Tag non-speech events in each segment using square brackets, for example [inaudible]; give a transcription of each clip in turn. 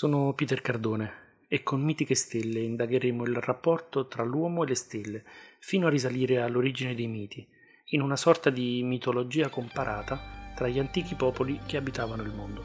Sono Peter Cardone e con Mitiche Stelle indagheremo il rapporto tra l'uomo e le stelle fino a risalire all'origine dei miti, in una sorta di mitologia comparata tra gli antichi popoli che abitavano il mondo.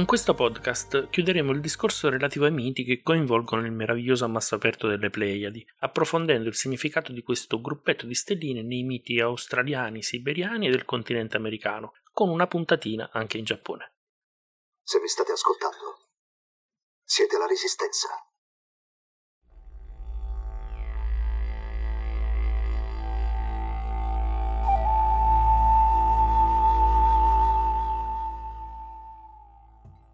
Con questo podcast chiuderemo il discorso relativo ai miti che coinvolgono il meraviglioso ammasso aperto delle Pleiadi, approfondendo il significato di questo gruppetto di stelline nei miti australiani, siberiani e del continente americano, con una puntatina anche in Giappone. Se mi state ascoltando, siete la resistenza.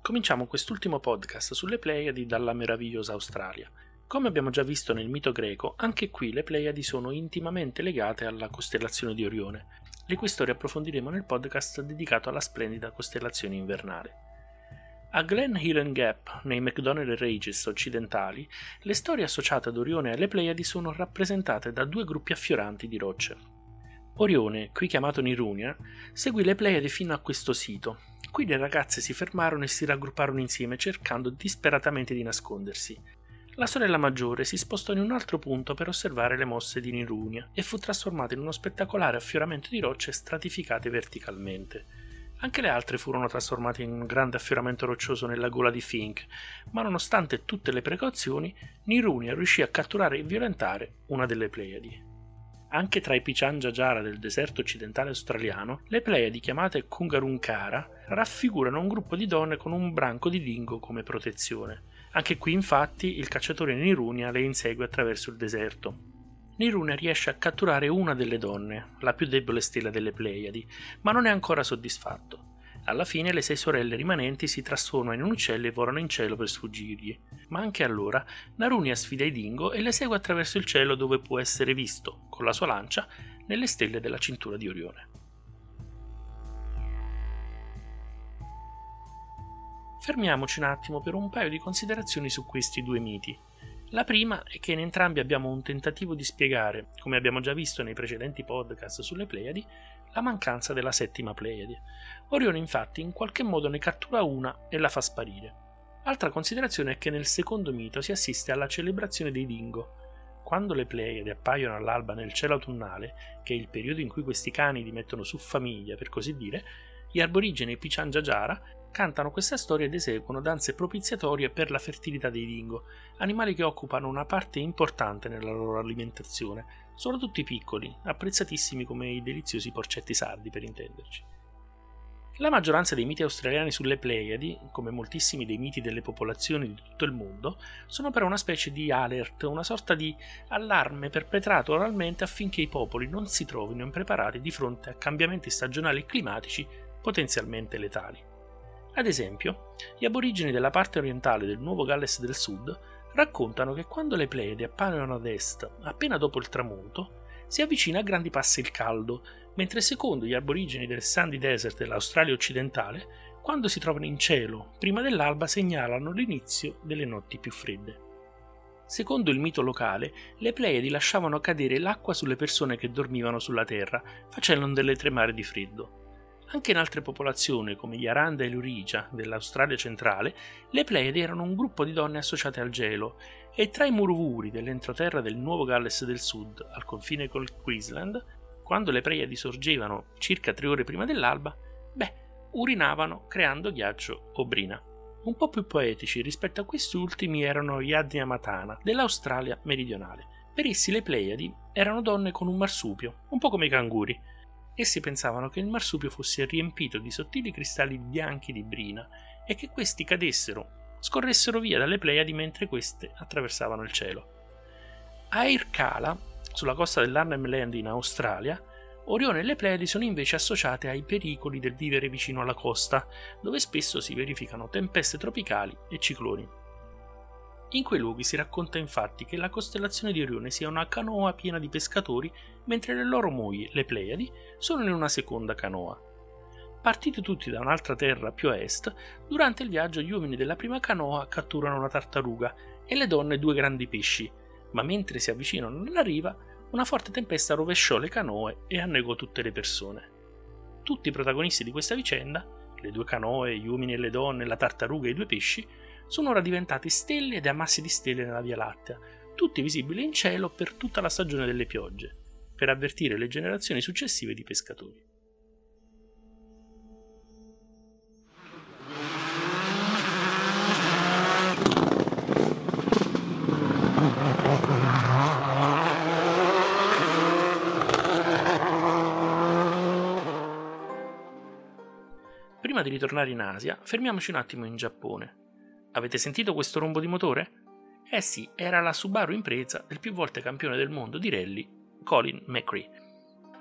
Cominciamo quest'ultimo podcast sulle Pleiadi dalla meravigliosa Australia. Come abbiamo già visto nel mito greco, anche qui le Pleiadi sono intimamente legate alla costellazione di Orione, le cui storie approfondiremo nel podcast dedicato alla splendida costellazione invernale. A Glen Helen Gap, nei McDonnell Ranges occidentali, le storie associate ad Orione e alle Pleiadi sono rappresentate da due gruppi affioranti di rocce. Orione, qui chiamato Nirunia, seguì le Pleiadi fino a questo sito, Qui le ragazze si fermarono e si raggrupparono insieme cercando disperatamente di nascondersi. La sorella maggiore si spostò in un altro punto per osservare le mosse di Nirunia e fu trasformata in uno spettacolare affioramento di rocce stratificate verticalmente. Anche le altre furono trasformate in un grande affioramento roccioso nella gola di Fink, ma nonostante tutte le precauzioni, Nirunia riuscì a catturare e violentare una delle Pleiadi. Anche tra i Pichanjajara del deserto occidentale australiano, le Pleiadi chiamate Kungarunkara raffigurano un gruppo di donne con un branco di dingo come protezione. Anche qui, infatti, il cacciatore Nirunia le insegue attraverso il deserto. Nirunia riesce a catturare una delle donne, la più debole stella delle Pleiadi, ma non è ancora soddisfatto. Alla fine le sei sorelle rimanenti si trasformano in un uccello e volano in cielo per sfuggirgli. Ma anche allora Narunia sfida i dingo e le segue attraverso il cielo dove può essere visto, con la sua lancia, nelle stelle della cintura di Orione. Fermiamoci un attimo per un paio di considerazioni su questi due miti. La prima è che in entrambi abbiamo un tentativo di spiegare, come abbiamo già visto nei precedenti podcast sulle Pleiadi, la mancanza della settima Pleiade. Orione infatti in qualche modo ne cattura una e la fa sparire. Altra considerazione è che nel secondo mito si assiste alla celebrazione dei dingo. Quando le Pleiadi appaiono all'alba nel cielo autunnale, che è il periodo in cui questi cani li mettono su famiglia, per così dire, gli aborigeni Pichanjajara cantano questa storia ed eseguono danze propiziatorie per la fertilità dei dingo, animali che occupano una parte importante nella loro alimentazione, sono tutti piccoli, apprezzatissimi come i deliziosi porcetti sardi per intenderci. La maggioranza dei miti australiani sulle Pleiadi, come moltissimi dei miti delle popolazioni di tutto il mondo, sono però una specie di alert, una sorta di allarme perpetrato oralmente affinché i popoli non si trovino impreparati di fronte a cambiamenti stagionali e climatici potenzialmente letali. Ad esempio, gli aborigeni della parte orientale del Nuovo Galles del Sud raccontano che quando le Pleiadi appaiono ad est, appena dopo il tramonto, si avvicina a grandi passi il caldo, mentre secondo gli aborigeni del Sandy Desert dell'Australia occidentale, quando si trovano in cielo, prima dell'alba segnalano l'inizio delle notti più fredde. Secondo il mito locale, le Pleiadi lasciavano cadere l'acqua sulle persone che dormivano sulla terra, facendole tremare di freddo. Anche in altre popolazioni, come gli Aranda e l'Urigia dell'Australia centrale, le Pleiadi erano un gruppo di donne associate al gelo, e tra i Muruvuri dell'entroterra del Nuovo Galles del Sud, al confine col Queensland, quando le Pleiadi sorgevano circa tre ore prima dell'alba, beh, urinavano creando ghiaccio o brina. Un po' più poetici rispetto a questi ultimi erano gli Adnyamatana dell'Australia meridionale. Per essi le Pleiadi erano donne con un marsupio, un po' come i canguri. Essi pensavano che il marsupio fosse riempito di sottili cristalli bianchi di brina e che questi cadessero, scorressero via dalle Pleiadi mentre queste attraversavano il cielo. A Irkala, sulla costa dell'Arnhem Land in Australia, Orione e le Pleiadi sono invece associate ai pericoli del vivere vicino alla costa, dove spesso si verificano tempeste tropicali e cicloni. In quei luoghi si racconta infatti che la costellazione di Orione sia una canoa piena di pescatori, mentre le loro mogli, le Pleiadi, sono in una seconda canoa. Partiti tutti da un'altra terra più a est, durante il viaggio gli uomini della prima canoa catturano una tartaruga e le donne due grandi pesci, ma mentre si avvicinano alla riva una forte tempesta rovesciò le canoe e annegò tutte le persone. Tutti i protagonisti di questa vicenda, le due canoe, gli uomini e le donne, la tartaruga e i due pesci, sono ora diventati stelle ed amassi di stelle nella Via Lattea, tutti visibili in cielo per tutta la stagione delle piogge, per avvertire le generazioni successive di pescatori. Prima di ritornare in Asia, fermiamoci un attimo in Giappone. Avete sentito questo rombo di motore? Eh sì, era la Subaru impresa del più volte campione del mondo di rally, Colin McRae.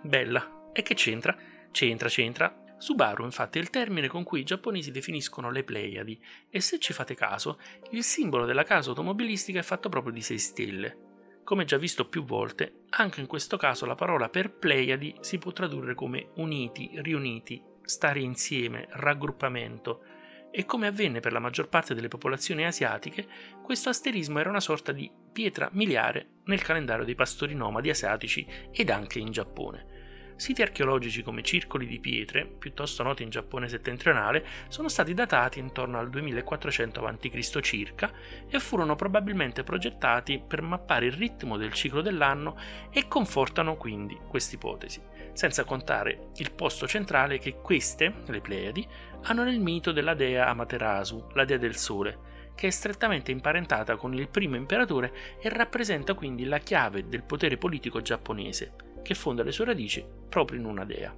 Bella. E che c'entra? C'entra, c'entra. Subaru infatti è il termine con cui i giapponesi definiscono le Pleiadi e se ci fate caso, il simbolo della casa automobilistica è fatto proprio di 6 stelle. Come già visto più volte, anche in questo caso la parola per Pleiadi si può tradurre come uniti, riuniti, stare insieme, raggruppamento, e come avvenne per la maggior parte delle popolazioni asiatiche, questo asterismo era una sorta di pietra miliare nel calendario dei pastori nomadi asiatici ed anche in Giappone. Siti archeologici come circoli di pietre, piuttosto noti in Giappone settentrionale, sono stati datati intorno al 2400 a.C. circa e furono probabilmente progettati per mappare il ritmo del ciclo dell'anno e confortano quindi quest'ipotesi, senza contare il posto centrale che queste, le Pleiadi, hanno nel mito della dea Amaterasu, la dea del sole, che è strettamente imparentata con il primo imperatore e rappresenta quindi la chiave del potere politico giapponese che fonda le sue radici proprio in una dea.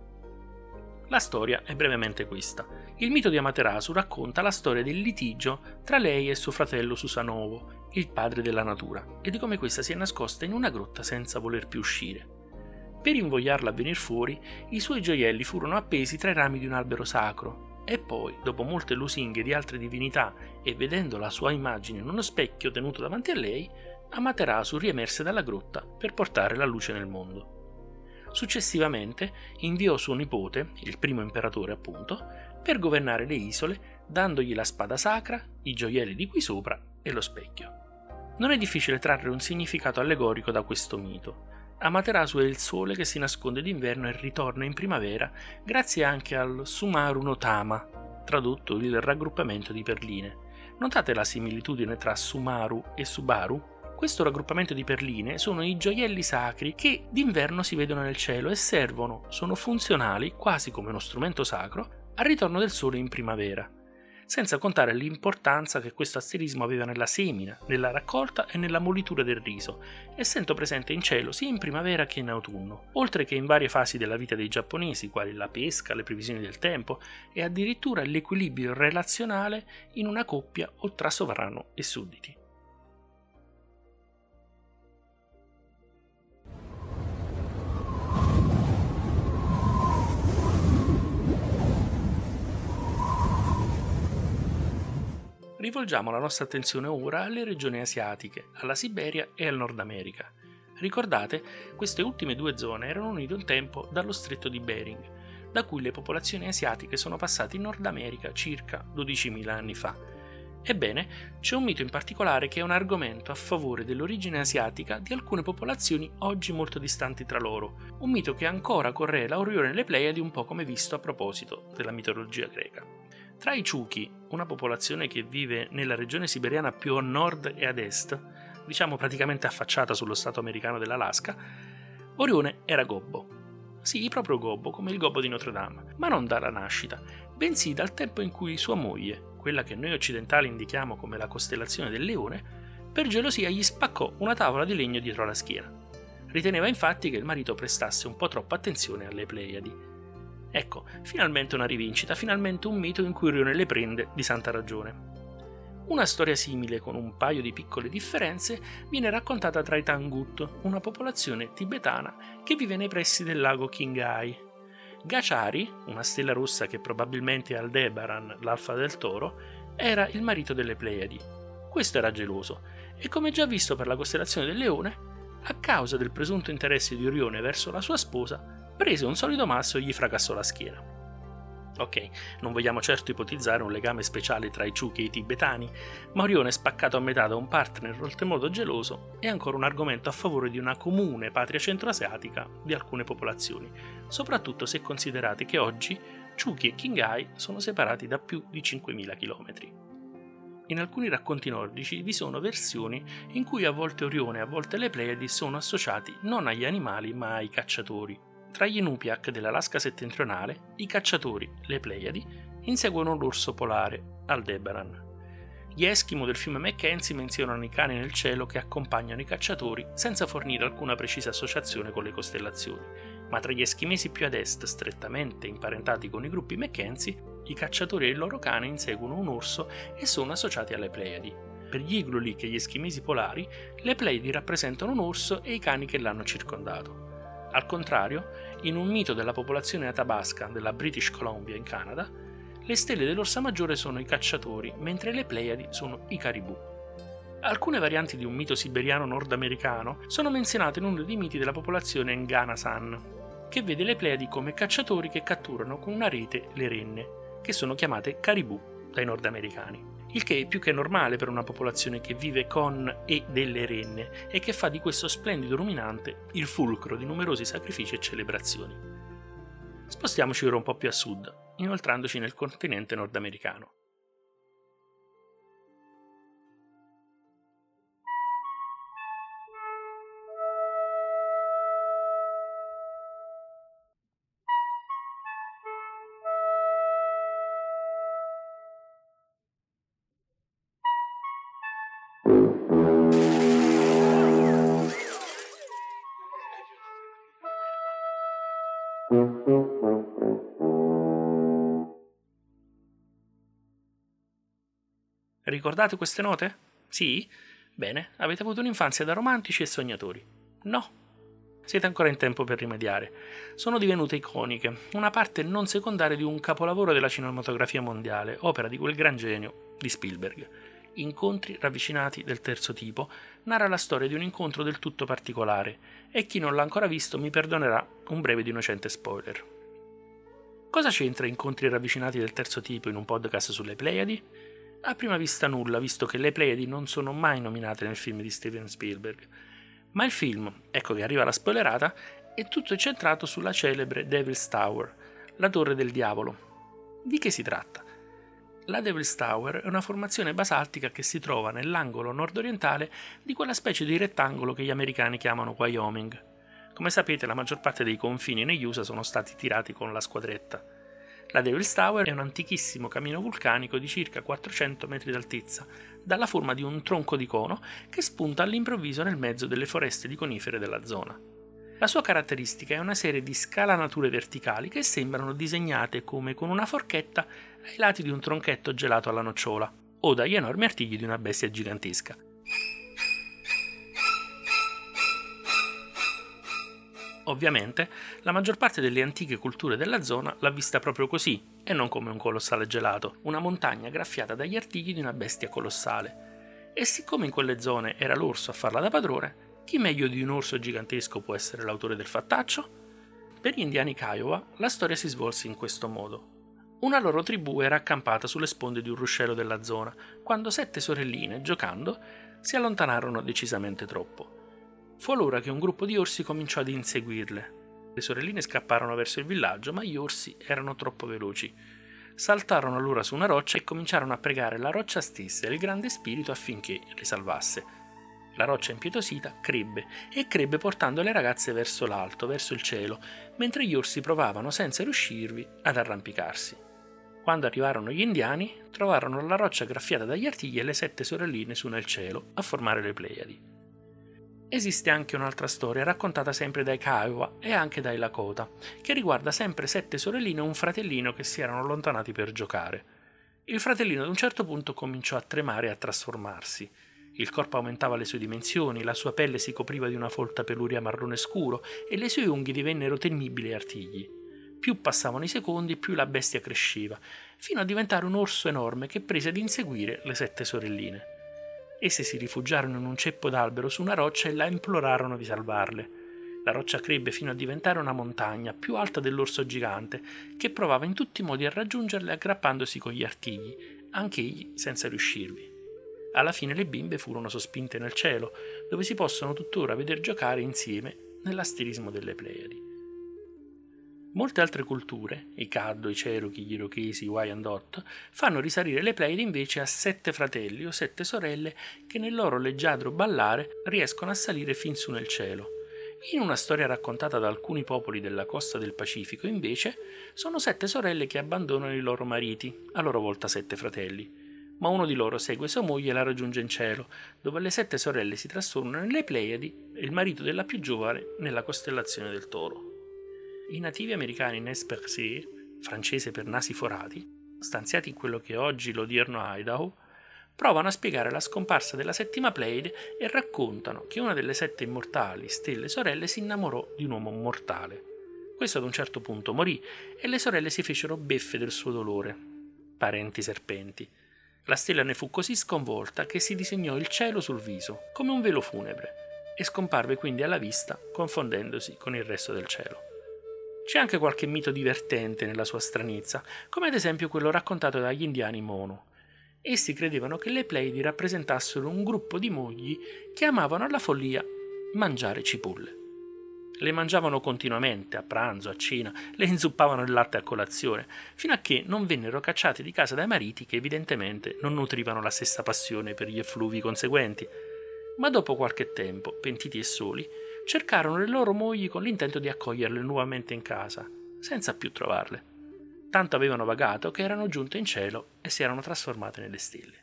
La storia è brevemente questa. Il mito di Amaterasu racconta la storia del litigio tra lei e suo fratello Susanovo, il padre della natura, e di come questa si è nascosta in una grotta senza voler più uscire. Per invogliarla a venire fuori, i suoi gioielli furono appesi tra i rami di un albero sacro, e poi, dopo molte lusinghe di altre divinità e vedendo la sua immagine in uno specchio tenuto davanti a lei, Amaterasu riemerse dalla grotta per portare la luce nel mondo. Successivamente inviò suo nipote, il primo imperatore appunto, per governare le isole, dandogli la spada sacra, i gioielli di qui sopra e lo specchio. Non è difficile trarre un significato allegorico da questo mito. Amaterasu è il sole che si nasconde d'inverno e ritorna in primavera, grazie anche al Sumaru no Tama, tradotto il raggruppamento di perline. Notate la similitudine tra Sumaru e Subaru? Questo raggruppamento di perline sono i gioielli sacri che d'inverno si vedono nel cielo e servono, sono funzionali, quasi come uno strumento sacro, al ritorno del sole in primavera, senza contare l'importanza che questo asterismo aveva nella semina, nella raccolta e nella molitura del riso, essendo presente in cielo sia in primavera che in autunno, oltre che in varie fasi della vita dei giapponesi, quali la pesca, le previsioni del tempo e addirittura l'equilibrio relazionale in una coppia o tra sovrano e sudditi. Rivolgiamo la nostra attenzione ora alle regioni asiatiche, alla Siberia e al Nord America. Ricordate, queste ultime due zone erano unite un tempo dallo stretto di Bering, da cui le popolazioni asiatiche sono passate in Nord America circa 12.000 anni fa. Ebbene, c'è un mito in particolare che è un argomento a favore dell'origine asiatica di alcune popolazioni oggi molto distanti tra loro, un mito che ancora correla Orione e le Pleiadi un po' come visto a proposito della mitologia greca. Tra i Ciuchi, una popolazione che vive nella regione siberiana più a nord e ad est, diciamo praticamente affacciata sullo stato americano dell'Alaska, Orione era gobbo. Sì, proprio gobbo, come il gobbo di Notre Dame, ma non dalla nascita, bensì dal tempo in cui sua moglie, quella che noi occidentali indichiamo come la costellazione del leone, per gelosia gli spaccò una tavola di legno dietro la schiena. Riteneva infatti che il marito prestasse un po' troppa attenzione alle Pleiadi. Ecco, finalmente una rivincita, finalmente un mito in cui Rione le prende di santa ragione. Una storia simile, con un paio di piccole differenze, viene raccontata tra i Tangut, una popolazione tibetana che vive nei pressi del lago Qinghai. Gachari, una stella rossa che probabilmente è Aldebaran, l'alfa del toro, era il marito delle Pleiadi. Questo era geloso e, come già visto per la costellazione del leone, a causa del presunto interesse di Orione verso la sua sposa, prese un solido masso e gli fracassò la schiena. Ok, non vogliamo certo ipotizzare un legame speciale tra i Chuki e i tibetani, ma Orione spaccato a metà da un partner oltremodo geloso è ancora un argomento a favore di una comune patria centroasiatica di alcune popolazioni, soprattutto se considerate che oggi Chuki e Qinghai sono separati da più di 5.000 km. In alcuni racconti nordici vi sono versioni in cui a volte Orione e a volte le Pleiadi sono associati non agli animali ma ai cacciatori, tra gli Inupiaq dell'Alaska settentrionale, i cacciatori, le Pleiadi, inseguono l'orso polare, Aldebaran. Gli Eskimo del fiume Mackenzie menzionano i cani nel cielo che accompagnano i cacciatori senza fornire alcuna precisa associazione con le costellazioni, ma tra gli eschimesi più ad est, strettamente imparentati con i gruppi Mackenzie, i cacciatori e il loro cane inseguono un orso e sono associati alle Pleiadi. Per gli Igluli e gli eschimesi polari, le Pleiadi rappresentano un orso e i cani che l'hanno circondato. Al contrario, in un mito della popolazione atabasca della British Columbia in Canada, le stelle dell'Orsa Maggiore sono i cacciatori, mentre le Pleiadi sono i caribù. Alcune varianti di un mito siberiano nordamericano sono menzionate in uno dei miti della popolazione Ngana-san, che vede le Pleiadi come cacciatori che catturano con una rete le renne, che sono chiamate caribù dai nordamericani il che è più che normale per una popolazione che vive con e delle renne e che fa di questo splendido ruminante il fulcro di numerosi sacrifici e celebrazioni. Spostiamoci ora un po' più a sud, inoltrandoci nel continente nordamericano. Ricordate queste note? Sì? Bene, avete avuto un'infanzia da romantici e sognatori. No. Siete ancora in tempo per rimediare. Sono divenute iconiche, una parte non secondaria di un capolavoro della cinematografia mondiale, opera di quel gran genio di Spielberg. Incontri ravvicinati del terzo tipo narra la storia di un incontro del tutto particolare e chi non l'ha ancora visto mi perdonerà un breve ed innocente spoiler. Cosa c'entra incontri ravvicinati del terzo tipo in un podcast sulle Pleiadi? A prima vista nulla, visto che le Pleiadi non sono mai nominate nel film di Steven Spielberg. Ma il film, ecco che arriva la spoilerata, è tutto centrato sulla celebre Devil's Tower, la torre del diavolo. Di che si tratta? La Devil's Tower è una formazione basaltica che si trova nell'angolo nord-orientale di quella specie di rettangolo che gli americani chiamano Wyoming. Come sapete, la maggior parte dei confini negli USA sono stati tirati con la squadretta. La Devil's Tower è un antichissimo camino vulcanico di circa 400 metri d'altezza, dalla forma di un tronco di cono che spunta all'improvviso nel mezzo delle foreste di conifere della zona. La sua caratteristica è una serie di scalanature verticali che sembrano disegnate come con una forchetta ai lati di un tronchetto gelato alla nocciola o dagli enormi artigli di una bestia gigantesca. Ovviamente, la maggior parte delle antiche culture della zona l'ha vista proprio così, e non come un colossale gelato, una montagna graffiata dagli artigli di una bestia colossale. E siccome in quelle zone era l'orso a farla da padrone, chi meglio di un orso gigantesco può essere l'autore del fattaccio? Per gli indiani Kiowa la storia si svolse in questo modo. Una loro tribù era accampata sulle sponde di un ruscello della zona, quando sette sorelline, giocando, si allontanarono decisamente troppo. Fu allora che un gruppo di orsi cominciò ad inseguirle. Le sorelline scapparono verso il villaggio, ma gli orsi erano troppo veloci. Saltarono allora su una roccia e cominciarono a pregare la roccia stessa e il grande spirito affinché le salvasse. La roccia impietosita crebbe e crebbe portando le ragazze verso l'alto, verso il cielo, mentre gli orsi provavano senza riuscirvi ad arrampicarsi. Quando arrivarono gli indiani, trovarono la roccia graffiata dagli artigli e le sette sorelline su nel cielo a formare le Pleiadi. Esiste anche un'altra storia raccontata sempre dai Kiowa e anche dai Lakota, che riguarda sempre sette sorelline e un fratellino che si erano allontanati per giocare. Il fratellino ad un certo punto cominciò a tremare e a trasformarsi. Il corpo aumentava le sue dimensioni, la sua pelle si copriva di una folta peluria marrone scuro e le sue unghie divennero temibili artigli. Più passavano i secondi, più la bestia cresceva, fino a diventare un orso enorme che prese ad inseguire le sette sorelline. Esse si rifugiarono in un ceppo d'albero su una roccia e la implorarono di salvarle. La roccia crebbe fino a diventare una montagna più alta dell'orso gigante, che provava in tutti i modi a raggiungerle aggrappandosi con gli artigli, anch'egli senza riuscirvi. Alla fine le bimbe furono sospinte nel cielo, dove si possono tuttora vedere giocare insieme nell'asterismo delle Pleiadi. Molte altre culture, i Caddo, i Cherokee, gli Irochesi, i Wyandot, fanno risalire le Pleiadi invece a sette fratelli o sette sorelle che nel loro leggiadro ballare riescono a salire fin su nel cielo. In una storia raccontata da alcuni popoli della costa del Pacifico, invece, sono sette sorelle che abbandonano i loro mariti, a loro volta sette fratelli. Ma uno di loro segue sua moglie e la raggiunge in cielo, dove le sette sorelle si trasformano nelle Pleiadi e il marito della più giovane nella costellazione del Toro. I nativi americani Nez Percé, francese per nasi forati, stanziati in quello che è oggi l'odierno Idaho, provano a spiegare la scomparsa della settima Pleiade e raccontano che una delle sette immortali stelle sorelle si innamorò di un uomo mortale. Questo ad un certo punto morì e le sorelle si fecero beffe del suo dolore. Parenti serpenti. La stella ne fu così sconvolta che si disegnò il cielo sul viso, come un velo funebre, e scomparve quindi alla vista, confondendosi con il resto del cielo. C'è anche qualche mito divertente nella sua stranezza, come ad esempio quello raccontato dagli indiani Mono. Essi credevano che le Pleidi rappresentassero un gruppo di mogli che amavano alla follia mangiare cipolle. Le mangiavano continuamente, a pranzo, a cena, le inzuppavano il latte a colazione, fino a che non vennero cacciate di casa dai mariti che evidentemente non nutrivano la stessa passione per gli effluvi conseguenti. Ma dopo qualche tempo, pentiti e soli, cercarono le loro mogli con l'intento di accoglierle nuovamente in casa, senza più trovarle. Tanto avevano vagato che erano giunte in cielo e si erano trasformate nelle stelle.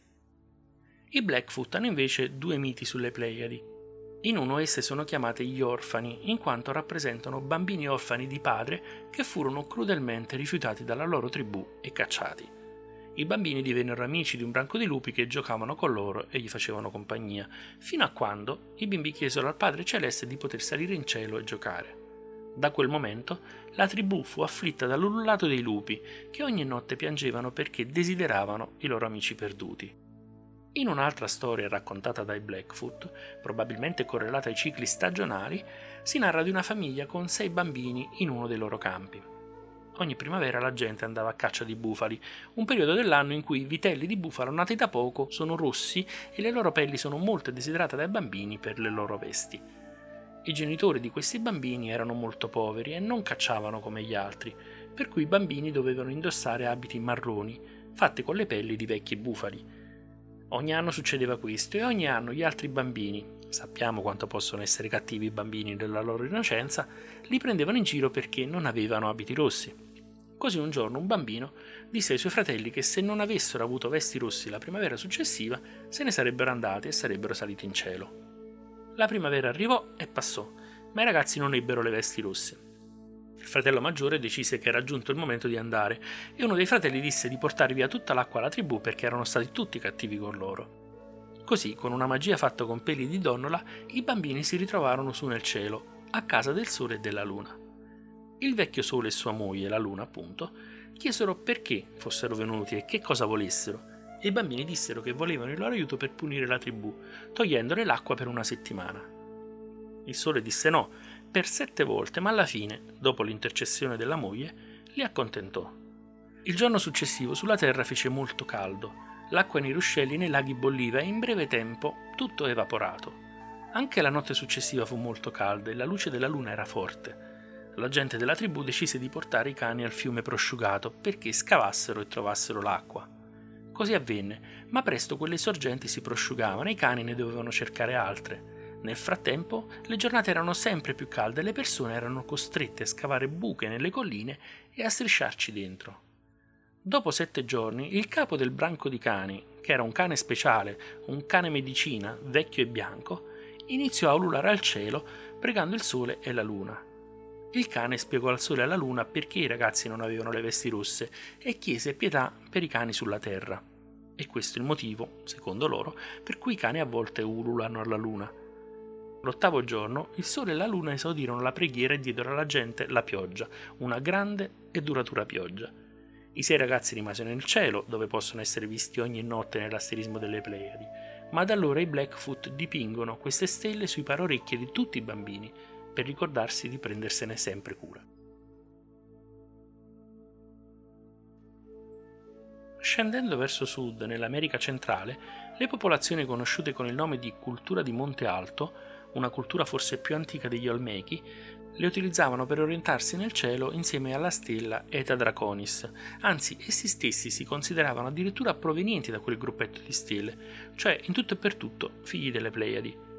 I Blackfoot hanno invece due miti sulle Pleiadi. In uno esse sono chiamate gli orfani, in quanto rappresentano bambini orfani di padre che furono crudelmente rifiutati dalla loro tribù e cacciati. I bambini divennero amici di un branco di lupi che giocavano con loro e gli facevano compagnia, fino a quando i bimbi chiesero al Padre Celeste di poter salire in cielo e giocare. Da quel momento la tribù fu afflitta dall'ululato dei lupi, che ogni notte piangevano perché desideravano i loro amici perduti. In un'altra storia raccontata dai Blackfoot, probabilmente correlata ai cicli stagionali, si narra di una famiglia con sei bambini in uno dei loro campi. Ogni primavera la gente andava a caccia di bufali, un periodo dell'anno in cui i vitelli di bufalo nati da poco sono rossi e le loro pelli sono molto desiderate dai bambini per le loro vesti. I genitori di questi bambini erano molto poveri e non cacciavano come gli altri, per cui i bambini dovevano indossare abiti marroni, fatti con le pelli di vecchi bufali. Ogni anno succedeva questo e ogni anno gli altri bambini, sappiamo quanto possono essere cattivi i bambini nella loro innocenza, li prendevano in giro perché non avevano abiti rossi. Così un giorno un bambino disse ai suoi fratelli che se non avessero avuto vesti rossi la primavera successiva, se ne sarebbero andati e sarebbero saliti in cielo. La primavera arrivò e passò, ma i ragazzi non ebbero le vesti rosse. Il fratello maggiore decise che era giunto il momento di andare e uno dei fratelli disse di portare via tutta l'acqua alla tribù perché erano stati tutti cattivi con loro. Così, con una magia fatta con peli di donnola, i bambini si ritrovarono su nel cielo, a casa del sole e della luna. Il vecchio sole e sua moglie, la luna appunto, chiesero perché fossero venuti e che cosa volessero, e i bambini dissero che volevano il loro aiuto per punire la tribù, togliendole l'acqua per una settimana. Il sole disse no, per sette volte, ma alla fine, dopo l'intercessione della moglie, li accontentò. Il giorno successivo sulla terra fece molto caldo, l'acqua nei ruscelli e nei laghi bolliva e in breve tempo tutto evaporato. Anche la notte successiva fu molto calda e la luce della luna era forte. La gente della tribù decise di portare i cani al fiume prosciugato perché scavassero e trovassero l'acqua. Così avvenne, ma presto quelle sorgenti si prosciugavano e i cani ne dovevano cercare altre. Nel frattempo, le giornate erano sempre più calde e le persone erano costrette a scavare buche nelle colline e a strisciarci dentro. Dopo sette giorni, il capo del branco di cani, che era un cane speciale, un cane medicina, vecchio e bianco, iniziò a ululare al cielo pregando il sole e la luna. Il cane spiegò al sole e alla luna perché i ragazzi non avevano le vesti rosse e chiese pietà per i cani sulla terra. E questo è il motivo, secondo loro, per cui i cani a volte ululano alla luna. L'ottavo giorno, il sole e la luna esaudirono la preghiera e diedero alla gente la pioggia, una grande e duratura pioggia. I sei ragazzi rimasero nel cielo, dove possono essere visti ogni notte nell'asterismo delle Pleiadi, ma da allora i Blackfoot dipingono queste stelle sui parorecchi di tutti i bambini, per ricordarsi di prendersene sempre cura. Scendendo verso sud, nell'America centrale, le popolazioni conosciute con il nome di cultura di Monte Alto, una cultura forse più antica degli Olmechi, le utilizzavano per orientarsi nel cielo insieme alla stella Eta Draconis, anzi essi stessi si consideravano addirittura provenienti da quel gruppetto di stelle, cioè in tutto e per tutto figli delle Pleiadi.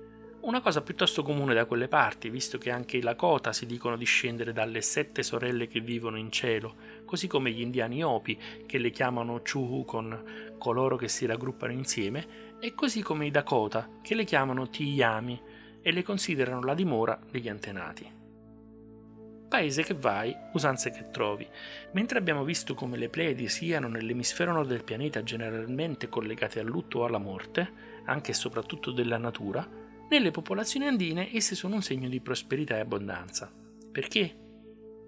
Una cosa piuttosto comune da quelle parti, visto che anche i Lakota si dicono discendere dalle sette sorelle che vivono in cielo, così come gli indiani Opi, che le chiamano Chuhukon, coloro che si raggruppano insieme, e così come i Dakota, che le chiamano Tiyami, e le considerano la dimora degli antenati. Paese che vai, usanze che trovi. Mentre abbiamo visto come le Pleiadi siano nell'emisfero nord del pianeta generalmente collegate al lutto o alla morte, anche e soprattutto della natura, nelle popolazioni andine esse sono un segno di prosperità e abbondanza. Perché?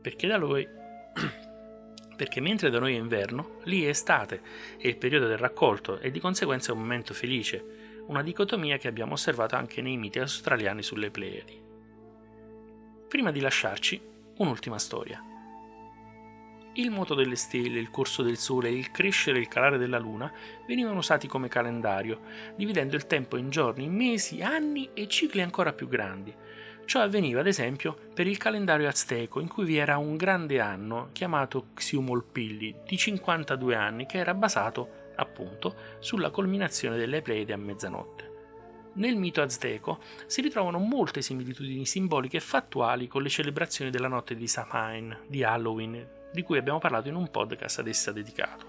Perché da noi [clears throat] perché mentre da noi è inverno, lì è estate, è il periodo del raccolto e di conseguenza è un momento felice, una dicotomia che abbiamo osservato anche nei miti australiani sulle Pleiadi. Prima di lasciarci, un'ultima storia. Il moto delle stelle, il corso del sole il crescere e il calare della luna venivano usati come calendario, dividendo il tempo in giorni, mesi, anni e cicli ancora più grandi. Ciò avveniva ad esempio per il calendario azteco in cui vi era un grande anno chiamato Xiumolpilli di 52 anni che era basato appunto sulla culminazione delle Pleiadi a mezzanotte. Nel mito azteco si ritrovano molte similitudini simboliche e fattuali con le celebrazioni della notte di Samhain, di Halloween, di cui abbiamo parlato in un podcast ad essa dedicato.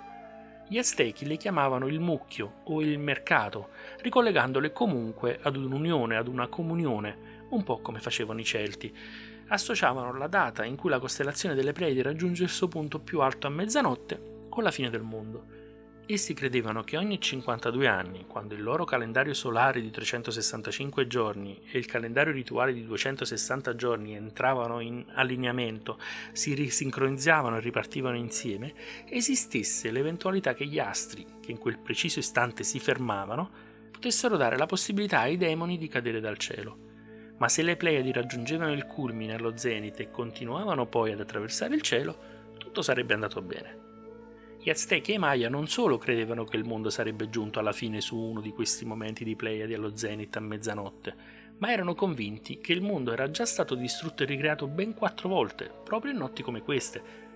Gli aztechi le chiamavano il mucchio o il mercato, ricollegandole comunque ad un'unione, ad una comunione, un po' come facevano i Celti. Associavano la data in cui la costellazione delle Pleiadi raggiunge il suo punto più alto a mezzanotte con la fine del mondo. Essi credevano che ogni 52 anni, quando il loro calendario solare di 365 giorni e il calendario rituale di 260 giorni entravano in allineamento, si risincronizzavano e ripartivano insieme, esistesse l'eventualità che gli astri, che in quel preciso istante si fermavano, potessero dare la possibilità ai demoni di cadere dal cielo. Ma se le Pleiadi raggiungevano il culmine allo zenit e continuavano poi ad attraversare il cielo, tutto sarebbe andato bene. Gli Aztechi e i Maya non solo credevano che il mondo sarebbe giunto alla fine su uno di questi momenti di Pleiadi allo zenit a mezzanotte, ma erano convinti che il mondo era già stato distrutto e ricreato ben quattro volte, proprio in notti come queste.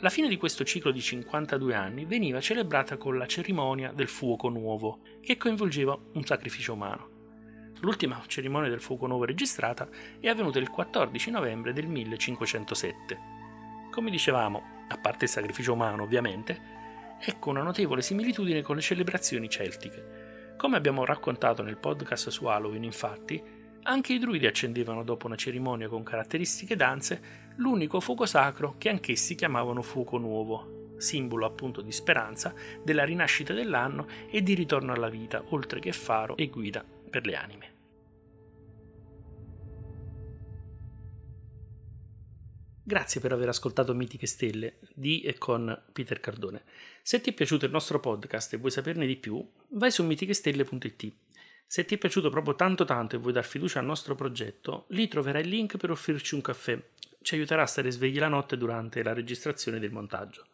La fine di questo ciclo di 52 anni veniva celebrata con la cerimonia del fuoco nuovo, che coinvolgeva un sacrificio umano. L'ultima cerimonia del fuoco nuovo registrata è avvenuta il 14 novembre del 1507. Come dicevamo, a parte il sacrificio umano ovviamente, ecco una notevole similitudine con le celebrazioni celtiche. Come abbiamo raccontato nel podcast su Halloween, infatti, anche i druidi accendevano dopo una cerimonia con caratteristiche danze l'unico fuoco sacro che anch'essi chiamavano fuoco nuovo, simbolo appunto di speranza, della rinascita dell'anno e di ritorno alla vita, oltre che faro e guida per le anime. Grazie per aver ascoltato Mitiche Stelle di e con Peter Cardone. Se ti è piaciuto il nostro podcast e vuoi saperne di più, vai su mitichestelle.it. Se ti è piaciuto proprio tanto tanto e vuoi dar fiducia al nostro progetto, lì troverai il link per offrirci un caffè. Ci aiuterà a stare svegli la notte durante la registrazione del montaggio.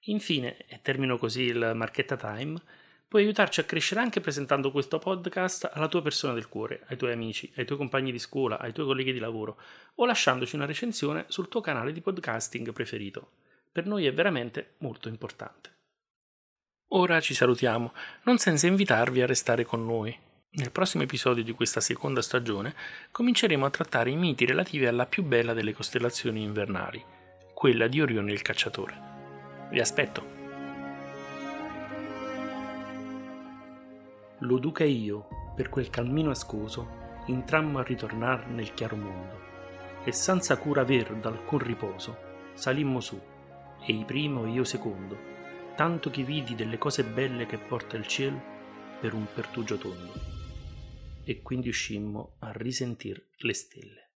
Infine, e termino così il Marchetta Time, Puoi aiutarci a crescere anche presentando questo podcast alla tua persona del cuore, ai tuoi amici, ai tuoi compagni di scuola, ai tuoi colleghi di lavoro o lasciandoci una recensione sul tuo canale di podcasting preferito. Per noi è veramente molto importante. Ora ci salutiamo, non senza invitarvi a restare con noi. Nel prossimo episodio di questa seconda stagione cominceremo a trattare i miti relativi alla più bella delle costellazioni invernali, quella di Orione il cacciatore. Vi aspetto! Lo duca e io, per quel cammino ascoso, intrammo a ritornar nel chiaro mondo, e senza cura aver d'alcun riposo, salimmo su, ei primo e io secondo, tanto che vidi delle cose belle che porta il cielo per un pertugio tondo. E quindi uscimmo a risentir le stelle.